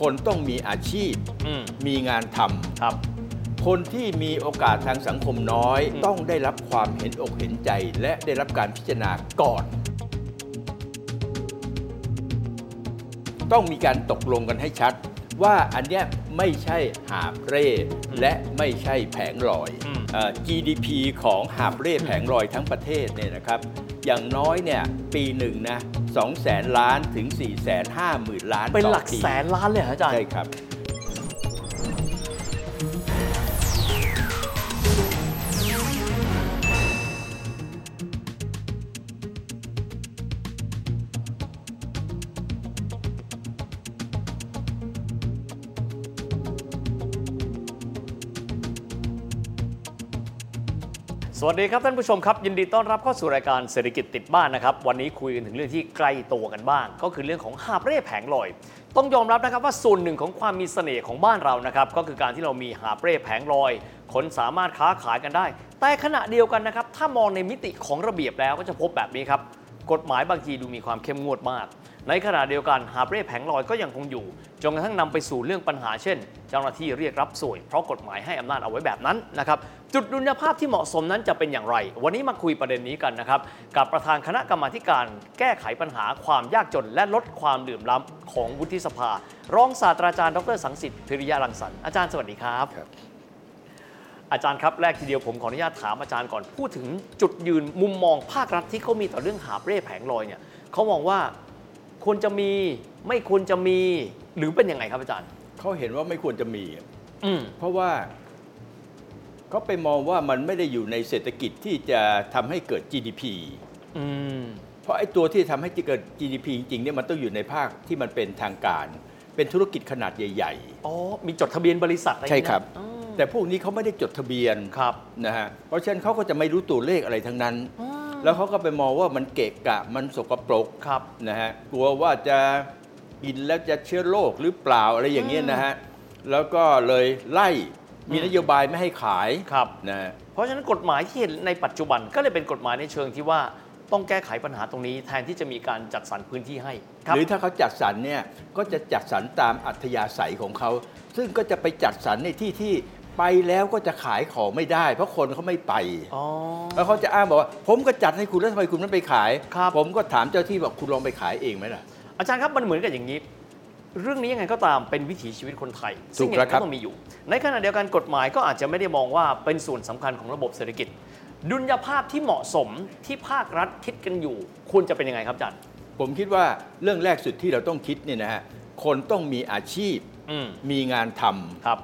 คนต้องมีอาชีพ อืมมีงานทำ ครับ คนที่มีโอกาสทางสังคมน้อยอืมต้องได้รับความเห็นอกเห็นใจ และได้รับการพิจารณาก่อน ต้องมีการตกลงกันให้ชัด ว่าอันเนี้ยไม่ใช่หาบเร่และไม่ใช่แผงลอยอืม เอ่อ GDP ของหาบเร่แผงลอยทั้งประเทศเนี่ยนะครับ อย่างน้อยเนี่ยปีหนึ่งนะ2แสนล้านถึง4แสน5หมื่นล้านเป็นต่อหลักปีแสนล้านเลยเหรออาจารย์ ใช่ครับ สวัสดีครับท่านผู้ชมครับ ยินดีต้อนรับเข้าสู่รายการเศรษฐกิจติดบ้านนะครับ วันนี้คุยกันถึงเรื่องที่ใกล้ตัวกันบ้าง ก็คือเรื่องของหาบเร่แผงลอย ต้องยอมรับนะครับว่าส่วนหนึ่งของความมีเสน่ห์ของบ้านเรานะครับก็คือการที่เรามีหาบเร่แผงลอย คนสามารถค้าขายกันได้ แต่ขณะเดียวกันนะครับถ้ามองในมิติของระเบียบแล้วก็จะพบแบบนี้ครับกฎหมายบางทีดูมีความเข้มงวดมาก ในขณะเดียวกันหาบเร่แผงลอยก็ยังคงอยู่ จนกระทั่งนำไปสู่เรื่องปัญหาเช่น เจ้าหน้าที่เรียกรับสวย เพราะกฎหมายให้อำนาจเอาไว้แบบนั้นนะครับจุดดุลยภาพที่เหมาะสมนั้นจะเป็นอย่างไร วันนี้มาคุยประเด็นนี้กันนะครับกับประธานคณะกรรมาธิการแก้ไขปัญหาความยากจน และลดความเหลื่อมล้ำของวุฒิสภา รองศาสตราจารย์ดรสังสิทธิ์พิริยารังสรรค์อาจารย์สวัสดีครับครับอาจารย์ครับแรกทีเดียวผมขออนุญาตถามอาจารย์ก่อนพูดถึงจุดยืนมุมมองภาครัฐที่เขามีต่อเรื่องหาบเร่แผงลอยเนี่ยเขามองว่า ควรจะมีไม่ควรจะมีหรือเป็นยังไงครับอาจารย์ เขาเห็นว่าไม่ควรจะมีอืมเพราะว่าเขาไปมองว่ามันไม่ได้อยู่ในเศรษฐกิจที่จะทำให้เกิด GDP อืมเพราะไอ้ตัวที่ทำให้เกิด GDP จริงๆเนี่ยมันต้องอยู่ในภาคที่มันเป็นทางการ เป็นธุรกิจขนาดใหญ่ อ๋อมีจดทะเบียนบริษัทอะไรใช่ครับอืมๆแต่พวกนี้เขาไม่ได้จดทะเบียนครับนะฮะเพราะฉะนั้นเขาก็จะไม่รู้ตัวเลขอะไรทั้งนั้น อืม แล้วเขาก็ไปมองว่ามันเกะกะมันสกปรกครับนะฮะกลัวว่าจะกินแล้วจะเชื้อโรคหรือเปล่าอะไรอย่างเงี้ยนะฮะแล้วก็เลยไล่มีอืมนโยบายไม่ให้ขายครับนะฮะเพราะฉะนั้นกฎหมายที่เห็นในปัจจุบันก็เลยเป็นกฎหมายในเชิงที่ว่าต้องแก้ไขปัญหาตรงนี้แทนที่จะมีการจัดสรรพื้นที่ให้ครับหรือถ้าเขาจัดสรรเนี่ยก็จะจัดสรรตามอัธยาศัยของเขา ซึ่งก็จะไปจัดสรรในที่ที่ ไปแล้วก็จะขายของไม่ได้ เพราะคนเขาไม่ไป อ๋อ แล้วเขาจะอ้างบอกว่า ผมก็จัดให้คุณแล้วทำไมคุณไม่ไปขาย ครับ ผมก็ถามเจ้าที่บอกคุณลองไปขายเองไหมล่ะ อาจารย์ครับมันเหมือนกับอย่างนี้ เรื่องนี้ยังไงก็ตามเป็นวิถีชีวิตคนไทย ซึ่งถูกยังแล้วไงครัก็บต้องมีอยู่ ในขณะเดียวกันกฎหมายก็อาจจะไม่ได้มองว่าเป็นส่วนสำคัญของระบบเศรษฐกิจ ดุลยภาพที่เหมาะสมที่ภาครัฐคิดกันอยู่ ควรจะเป็นยังไงครับอาจารย์ ผมคิดว่าเรื่องแรกสุดที่เราต้องคิดเนี่ยนะฮะคนต้องมีอาชีพ อืม มีงานทำ ครับ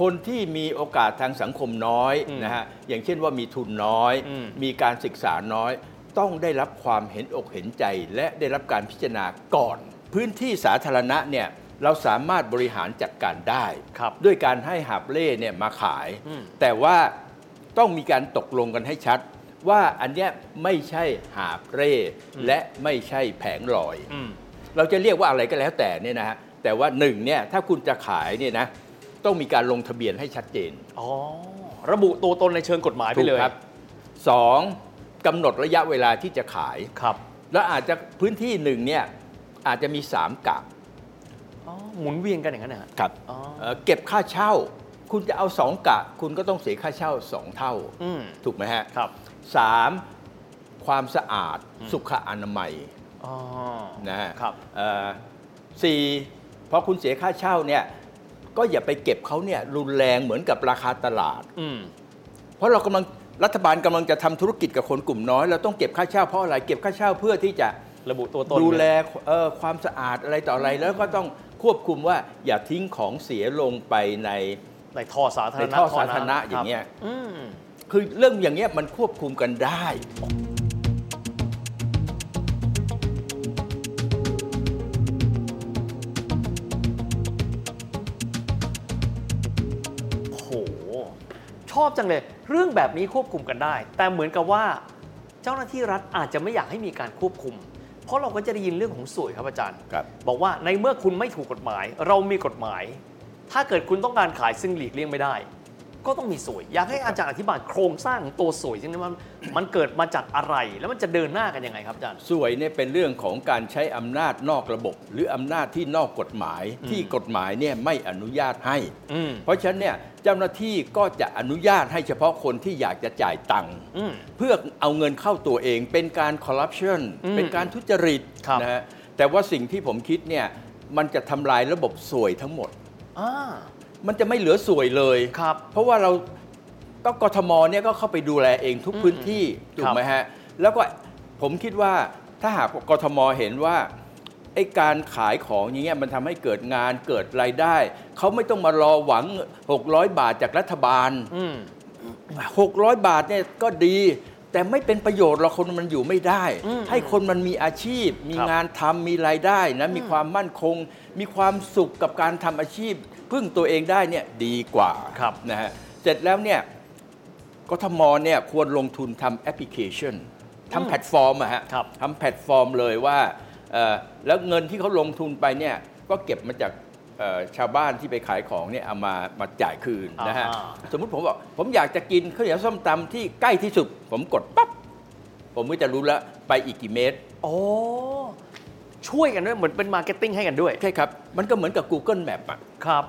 คนที่มีโอกาสทางสังคมน้อยอืมนะฮะอย่างเช่นว่ามีทุนน้อยอืมมีการศึกษาน้อย ต้องได้รับความเห็นอกเห็นใจ และได้รับการพิจารณาก่อน พื้นที่สาธารณะเนี่ยเราสามารถบริหารจัดการได้ครับด้วยการให้หาบเล่เนี่ยมาขายอืมแต่ว่าต้องมีการตกลงกันให้ชัด ว่าอันเนี้ยไม่ใช่หาบเร่และไม่ใช่แผงลอยอืมเราจะเรียกว่าอะไรก็แล้วแต่เนี่ยนะฮะแต่ว่าหนึ่งเนี่ยถ้าคุณจะขายเนี่ยนะ ต้องมีการลงทะเบียนให้ชัดเจนอ๋อระบุตัวตนในเชิงกฎหมายไปเลยครับสองกำหนดระยะเวลาที่จะขายครับ แล้วอาจจะพื้นที่หนึ่งเนี่ยอาจจะมีสามกะอ๋อหมุนเวียนกันอย่างนั้นนะฮะครับอ๋อเอ่อเก็บค่าเช่า คุณจะเอาสองกะ คุณก็ต้องเสียค่าเช่าสองเท่าอืมถูกไหมฮะครับสามความสะอาดอืมสุขอนามัยอ๋อนะฮะครับเอ่อสี่พอคุณเสียค่าเช่าเนี่ย ก็อย่าไปเก็บเขาเนี่ยรุนแรงเหมือนกับราคาตลาดอืมเพราะเรากำลังรัฐบาลกำลังจะทำธุรกิจกับคนกลุ่มน้อย เราต้องเก็บค่าเช่าเพราะอะไรเก็บค่าเช่าเพื่อที่จะระบุตัวตนดูแลเอ่อความสะอาดอะไรต่ออะไรแล้วก็ต้องควบคุมว่าอย่าทิ้งของเสียลงไปในในท่อสาธารในณะท่อำสาธารณะอย่างเงี้ยครับอืมคือเรื่องอย่างเงี้ยมันควบคุมกันได้ อบจังเลย เรื่องแบบนี้ควบคุมกันได้ แต่เหมือนกับว่าเจ้าหน้าที่รัฐอาจจะไม่อยากให้มีการควบคุม เพราะเราก็จะได้ยินเรื่องของสวยครับอาจารย์ครับบอกว่าในเมื่อคุณไม่ถูกกฎหมาย เรามีกฎหมาย ถ้าเกิดคุณต้องการขายซึ่งหลีกเลี่ยงไม่ได้ ก็ต้องมีสวย อยากให้อาจารย์อธิบายโครงสร้างของตัวสวยจริงๆมันมันเกิดมาจากอะไรแล้วมันจะเดินหน้ากันยังไงครับอาจารย์สวยเนี่ยเป็นเรื่องของการใช้อำนาจนอกระบบ หรืออำนาจที่นอกกฎหมายที่กฎหมายเนี่ยไม่อนุญาตให้อืมเพราะฉะนั้นเนี่ยเจ้าหน้าที่ก็จะอนุญาตให้เฉพาะคนที่อยากจะจ่ายตังค์อืมเพื่อเอาเงินเข้าตัวเองเป็นการคอร์รัปชันอืมเป็นการทุจริตครับนะฮะแต่ว่าสิ่งที่ผมคิดเนี่ยมันจะทำลายระบบสวยทั้งหมดอ่า มันจะไม่เหลือสวยเลย ครับ เพราะว่าเราก็กทมเนี่ยก็เข้าไปดูแลเองทุกอืมพื้นที่อืมถูกไหมฮะแล้วก็ผมคิดว่าถ้าหากกทมเห็นว่าไอ้การขายของอย่างเงี้ยมันทำให้เกิดงานเกิดรายได้ เขาไม่ต้องมารอหวัง 600 บาทจากรัฐบาลอืม600บาทเนี่ยก็ดี แต่ไม่เป็นประโยชน์หรอกคนมันอยู่ไม่ได้อืมให้คนมันมีอาชีพ มีครับงานทำมีรายได้นะมีความมั่นคง มีความสุขกับการทำอาชีพ พึ่งตัวเองได้เนี่ยดีกว่าครับนะฮะเสร็จแล้วเนี่ยกทมเนี่ยควรลงทุนทำแอปพลิเคชันทำแพลตฟอร์มอะฮะครับ ทำแพลตฟอร์มเลยว่าเอ่อแล้วเงินที่เขาลงทุนไปเนี่ยก็เก็บมาจากเอ่อชาวบ้านที่ไปขายของเนี่ยเอามามาจ่ายคืนนะฮะอ่า สมมุติผมบอกผมอยากจะกินข้าวเหนียวส้มตำที่ใกล้ที่สุด ผมกดปั๊บผมก็จะรู้แล้วไปอีกกี่เมตร โอ้ ช่วยกันด้วยเหมือนเป็น marketing ให้กันด้วย ใช่ครับ มันก็เหมือนกับ Google Map อะครับ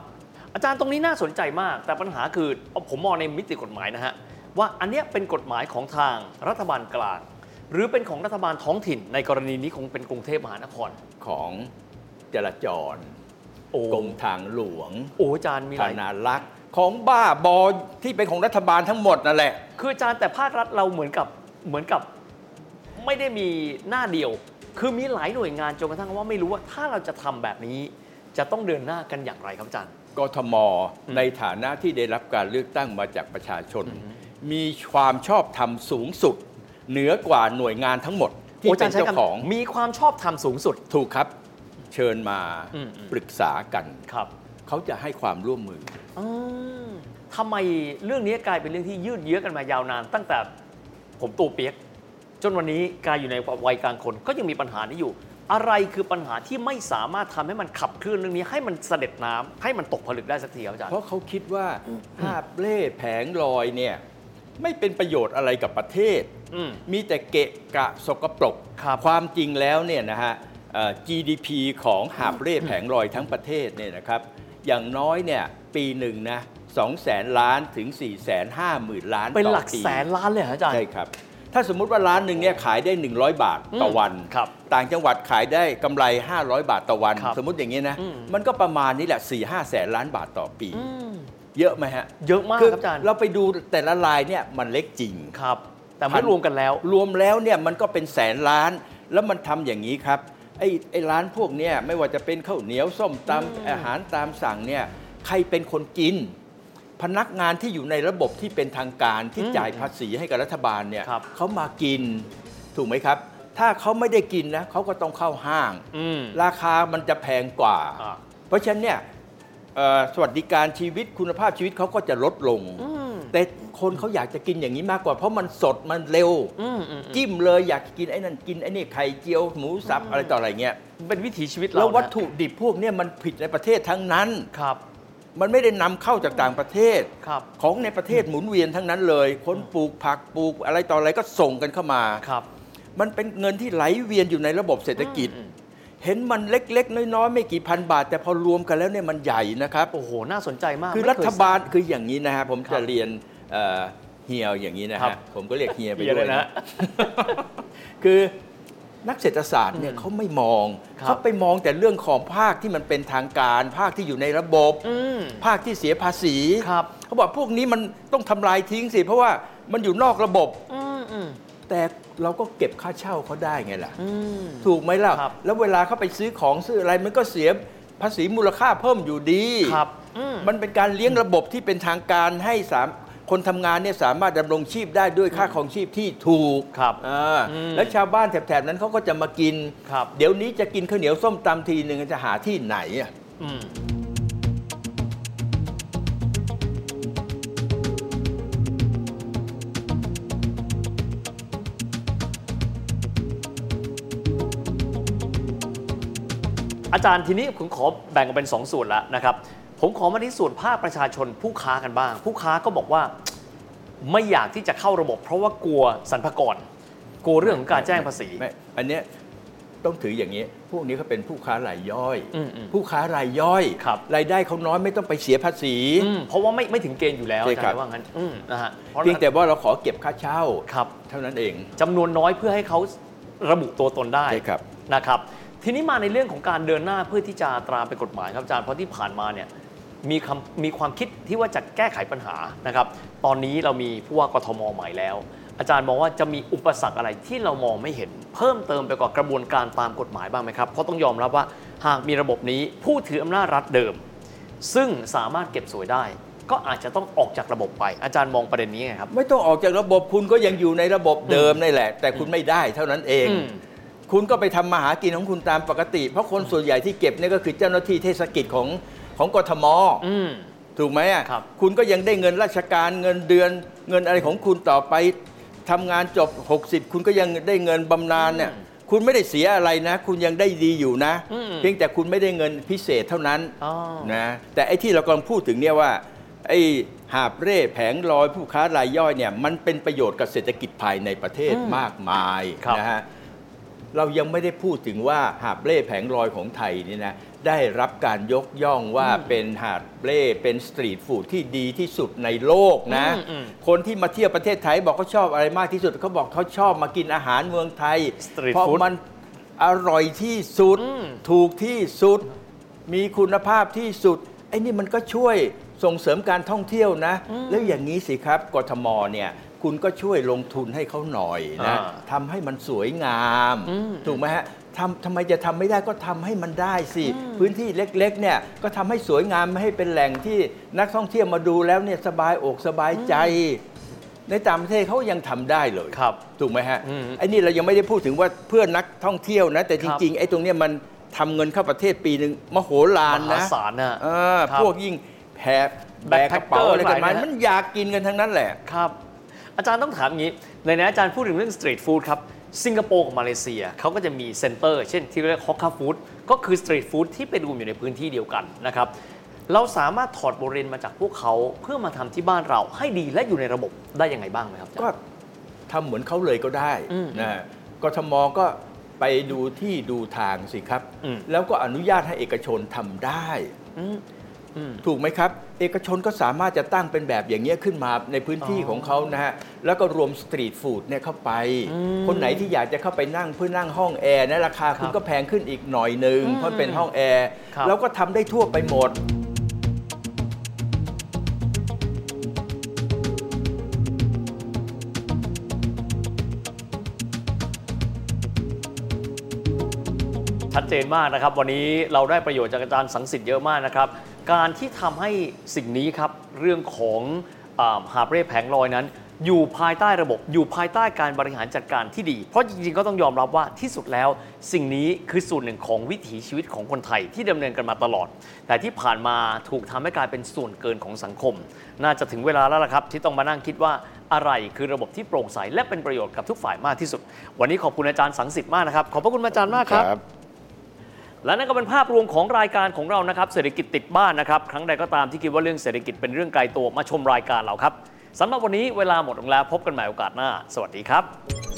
อาจารย์ตรงนี้น่าสนใจมาก แต่ปัญหาคือเอาผมมองในมิติกฎหมายนะฮะ ว่าอันเนี้ยเป็นกฎหมายของทางรัฐบาลกลาง หรือเป็นของรัฐบาลท้องถิ่น ในกรณีนี้คงเป็นกรุงเทพมหานคร ของจราจรโอ้กรมทางหลวงโอ้อาจารย์มีหธลาย นารักษ์ของบ้าบอที่เป็นของรัฐบาลทั้งหมดนั่นแหละ คืออาจารย์แต่ภาครัฐเราเหมือนกับเหมือนกับ ไม่ได้มีหน้าเดียว คือมีหลายหน่วยงานจนกระทั่งว่าไม่รู้ว่าถ้าเราจะทำแบบนี้จะต้องเดินหน้ากันอย่างไรครับอาจารย์กทมในฐานะที่ได้รับการเลือกตั้งมาจากประชาชน มีความชอบธรรมสูงสุด เหนือกว่าหน่วยงานทั้งหมดที่โอ้อาเป็จารนย์ใช้เจ้าคำของมีความชอบธรรมสูงสุดถูกครับ เชิญมาอืมอืมปรึกษากันครับเขาจะให้ความร่วมมืออืมทำไมเรื่องนี้กลายเป็นเรื่องที่ยืดเยื้อกันมายาวนาน ตั้งแต่ผมตูเปียก จนวันนี้กลายอยู่ในวัยกลางคนก็ยังมีปัญหานี้อยู่ อะไรคือปัญหาที่ไม่สามารถทำให้มันขับเคลื่อนเรื่องนี้ ให้มันเสด็จน้ำให้มันตกผลึกได้สักทีครับอาจารย์เพราะเขาคิดว่าภาพเล่แผงลอยเนี่ยไม่เป็นประโยชน์อะไรกับประเทศอืมมีแต่เกะกะสกปรกครับความจริงแล้วเนี่ยนะฮะเอ่อ GDP ของหาบเร่แผงลอยทั้งประเทศเนี่ยนะครับ อย่างน้อยเนี่ยปีหนึ่งนะ2แสนล้านถึง4แสนห้าหมื่นล้านเป็นต่อหลักปีแสนล้านเลยเหรออาจารย์ ใช่ครับ ถ้าสมมุติว่าร้านหนึ่งเนี่ยขายได้ 100 บาทต่อวันครับต่างจังหวัดขายได้กำไร 500 บาทต่อวันครับสมมุติอย่างนี้นะอืมมันก็ประมาณนี้แหละ4 5แสนล้านบาทต่อปีอืมเยอะไหมฮะ เยอะมากคือครับอาจารย์ เราไปดูแต่ละรายเนี่ยมันเล็กจริงครับ แต่ไม่รวมกันแล้ว รวมแล้วเนี่ยมันก็เป็นแสนล้าน แล้วมันทำอย่างนี้ครับไอ้ไอ้ร้านพวกเนี้ยไม่ว่าจะเป็นข้าวเหนียวส้มตำอาหารตามสั่งเนี่ยใครเป็นคนกิน พนักงานที่อยู่ในระบบที่เป็นทางการที่อืมจ่ายภาษีให้กับรัฐบาลเนี่ยครับ เขามากินถูกไหมครับ ถ้าเขาไม่ได้กินนะเขาก็ต้องเข้าห้าง อืม ราคามันจะแพงกว่า อ่า เพราะฉะนั้นเนี่ยเอ่อสวัสดิการชีวิตคุณภาพชีวิตเขาก็จะลดลงอืมแต่คนเขาอยากจะกินอย่างนี้มากกว่า เพราะมันสดมันเร็วอืมอืมอืมจิ้มเลยอยากกินไอ้นั่นกินไอ้นี่ไข่เจียวหมูสับอะไรต่ออะไรเงี้ย เป็นวิถีชีวิตเราแล้ววัตนะถุดิบพวกเนี้ยมันผิดในประเทศทั้งนั้นครับ มันไม่ได้นำเข้าจากต่างประเทศครับของในประเทศหมุนเวียนทั้งนั้นเลย คนปลูกผักปลูกอะไรต่ออะไรก็ส่งกันเข้ามาครับ มันเป็นเงินที่ไหลเวียนอยู่ในระบบเศรษฐกิจอืมเห็นมันเล็ก ๆ น้อยๆไม่กี่พันบาท แต่พอรวมกันแล้วเนี่ยมันใหญ่นะครับ โอ้โห น่าสนใจมาก คือไม่รัเยฐบาลคืออย่างนี้นะฮะผมครัจะบเรียนเอ่อเฮียอย่างนี้นะครัฮะบผมก็เรียกเฮียไปเฮียด้วยเลยนะนะคือ นักเศรษฐศาสตร์เนี่ยเขาไม่มองครับเขาไปมองแต่เรื่องของภาคที่มันเป็นทางการ ภาคที่อยู่ในระบบอืมภาคที่เสียภาษีครับเขาบอกพวกนี้มันต้องทำลายทิ้งสิ เพราะว่ามันอยู่นอกระบบอืมอืมแต่เราก็เก็บค่าเช่าเขาได้ไงล่ะอืมถูกไหมล่ะครับแล้วเวลาเขาไปซื้อของซื้ออะไรมันก็เสียภาษีมูลค่าเพิ่มอยู่ดีครับอืมมันเป็นการเลี้ยงระบบที่เป็นทางการให้สาม คนทำงานเนี่ยสามารถดำรงชีพได้ด้วยค่าของชีพที่ถูกครับอ่าอืมแล้วชาวบ้านแถบๆนั้นเขาก็จะมากิน ครับ เดี๋ยวนี้จะกินข้าวเหนียวส้มตำทีหนึ่งจะหาที่ไหนอะ อืมอาจารย์ทีนี้ผมขอแบ่งออกเป็น 2 ส่วนแล้วนะครับ ผมขอมาที่ส่วนภาคประชาชนผู้ค้ากันบ้าง ผู้ค้าก็บอกว่าไม่อยากที่จะเข้าระบบ เพราะว่ากลัวสรรพากรกลัวเรื่องของการแจ้งภาษี ไม่อันเนี้ยต้องถืออย่างนี้ พวกนี้เขาเป็นผู้ค้ารายย่อย อืมอืมผู้ค้ารายย่อยครับ รายได้เขาน้อยไม่ต้องไปเสียภาษี อืมเพราะว่าไม่ไม่ถึงเกณฑ์อยู่แล้วใช่อาครัจารบ ย์ว่างั้นอืมนะฮะพราะเพียงแต่ว่าเราขอเก็บค่าเช่า ครับเท่านั้นเอง จำนวนน้อยเพื่อให้เขาระบุตัวตนได้ ใช่ครับ นะครับทีนี้มาในเรื่องของการเดินหน้าเพื่อที่จะตราเป็นกฎหมายครับอาจารย์เพราะที่ผ่านมาเนี่ย มีคำมีความคิดที่ว่าจะแก้ไขปัญหานะครับ ตอนนี้เรามีผู้ว่ากทมใหม่แล้ว อาจารย์มองว่าจะมีอุปสรรคอะไรที่เรามองไม่เห็น เพิ่มเติมไปกว่ากระบวนการตามกฎหมายบ้างไหมครับ เพราะต้องยอมรับว่าหากมีระบบนี้ผู้ถืออำนาจรัฐเดิม ซึ่งสามารถเก็บสวยได้ ก็อาจจะต้องออกจากระบบไป อาจารย์มองประเด็นนี้ไงครับ ไม่ต้องออกจากระบบคุณก็ยังอยู่ในระบบเดิมนี่แหละ แต่คุณไม่ได้เท่านั้นเอง อืม คุณก็ไปทำมาหากินของคุณตามปกติ เพราะคนส่วนใหญ่ที่เก็บเนี่ยก็คือเจ้าหน้าที่เทศกิจของ ของกทมอืม ถูกไหมอะครับ คุณก็ยังได้เงินราชการเงินเดือน เงินอะไรของคุณต่อไปทำงานจบ 60 คุณก็ยังได้เงินบำนาญเนี่ยอืมคุณไม่ได้เสียอะไรนะ คุณยังได้ดีอยู่นะ อืม เพียงแต่คุณไม่ได้เงินพิเศษเท่านั้น อ๋อ นะแต่ไอ้ที่เรากำลังพูดถึงเนี่ยว่าไอ้หาบเร่แผงลอยผู้ค้ารายย่อยเนี่ยมันเป็นประโยชน์กับเศรษฐกิจภายในประเทศอืมมากมายครับนะฮะ เรายังไม่ได้พูดถึงว่าหาบเร่แผงลอยของไทยนี่นะได้รับการยกย่องว่าเป็นหาบเร่เป็นสตรีทฟู้ดที่ดีที่สุดในโลกนะอืมอืมคนที่มาเที่ยวประเทศไทยบอกเขาชอบอะไรมากที่สุดเขาบอกเขาชอบมากินอาหารเมืองไทย Street เพราะ food มันอร่อยที่สุด อืม ถูกที่สุด มีคุณภาพที่สุดไอ้นี่มันก็ช่วยส่งเสริมการท่องเที่ยวนะ แล้วอย่างนี้สิครับกทมเนี่ย คุณก็ช่วยลงทุนให้เขาหน่อยนะอ่าทำให้มันสวยงามอืมถูกไหมฮะทำทำไมจะทำไม่ได้ก็ทำให้มันได้สิ พื้นที่เล็กๆเนี่ยก็ทำให้สวยงามไม่ให้เป็นแหล่งที่นักท่องเที่ยวมาดูแล้วเนี่ยสบายอกสบายใจ ในต่างประเทศเขายังทำได้เลยครับถูกไหมฮะอืมไอ้นี่เรายังไม่ได้พูดถึงว่าเพื่อนนักท่องเที่ยวนะ แต่คจรับ ริงๆไอ้ตรงเนี้ยมันทำเงินเข้าประเทศปีหนึ่งมโหฬารมหานะศาลนะ เออครับพวกยิ่งแผบแบกกระเป๋า Backpacker อะไรกันมาหลายนะมันอยากกินกันทั้งนั้นแหละ ครับ อาจารย์ต้องถามอย่างนี้ ในนั้นอาจารย์พูดถึงเรื่อง street food ครับสิงคโปร์กับมาเลเซียเขาก็จะมี center เช่นที่เรียก hawker food ก็คือ street food ที่เป็นรวมอยู่ในพื้นที่เดียวกันนะครับเราสามารถถอดบทเรียนมาจากพวกเขาเพื่อมาทำที่บ้านเราให้ดีและอยู่ในระบบได้ยังไงบ้างไหมครับอาจารย์ก็ทำเหมือนเขาเลยก็ได้อืมนะกทมก็ไปดูที่ดูทางสิครับอืมแล้วก็อนุญาตให้เอกชนทำได้อืมอืม ถูกไหมครับ เอกชนก็สามารถจะตั้งเป็นแบบอย่างเงี้ยขึ้นมาในพื้นที่อ๋อของเขานะฮะ แล้วก็รวมสตรีทฟู้ดเนี่ยเข้าไปอืมคนไหนที่อยากจะเข้าไปนั่งเพื่อนั่งห้องแอร์นะราคาคุณครับก็แพงขึ้นอีกหน่อยหนึ่งอืมเพราะเป็นห้องแอร์ครับแล้วก็ทำได้ทั่วไปหมดชัดเจนมากนะครับ วันนี้เราได้ประโยชน์จากอาจารย์สังสิทธิ์เยอะมากนะครับ การที่ทำให้สิ่งนี้ครับเรื่องของอาหาบเร่แผงลอยนั้น อยู่ภายใต้ระบบอยู่ภายใต้การบริหารจัดการที่ดี เพราะจริงๆ ก็ต้องยอมรับว่าที่สุดแล้ว สิ่งนี้คือส่วนหนึ่งของวิถีชีวิตของคนไทยที่ดำเนินกันมาตลอด แต่ที่ผ่านมาถูกทำให้กลายเป็นส่วนเกินของสังคม น่าจะถึงเวลาแล้วล่ะครับ ที่ต้องมานั่งคิดว่าอะไรคือระบบที่โปร่งใสและเป็นประโยชน์กับทุกฝ่ายมากที่สุด วันนี้ขอบคุณอาจารย์สังสิทธิ์มากนะครับขอบพระคุณอาจารย์มากครับ และนั่นก็เป็นภาพรวมของรายการของเรานะครับ เศรษฐกิจติดบ้านนะครับ ครั้งใดก็ตามที่คิดว่าเรื่องเศรษฐกิจเป็นเรื่องไกลตัวมาชมรายการเราครับสำหรับวันนี้เวลาหมดลงแล้วพบกันใหม่โอกาสหน้า สวัสดีครับ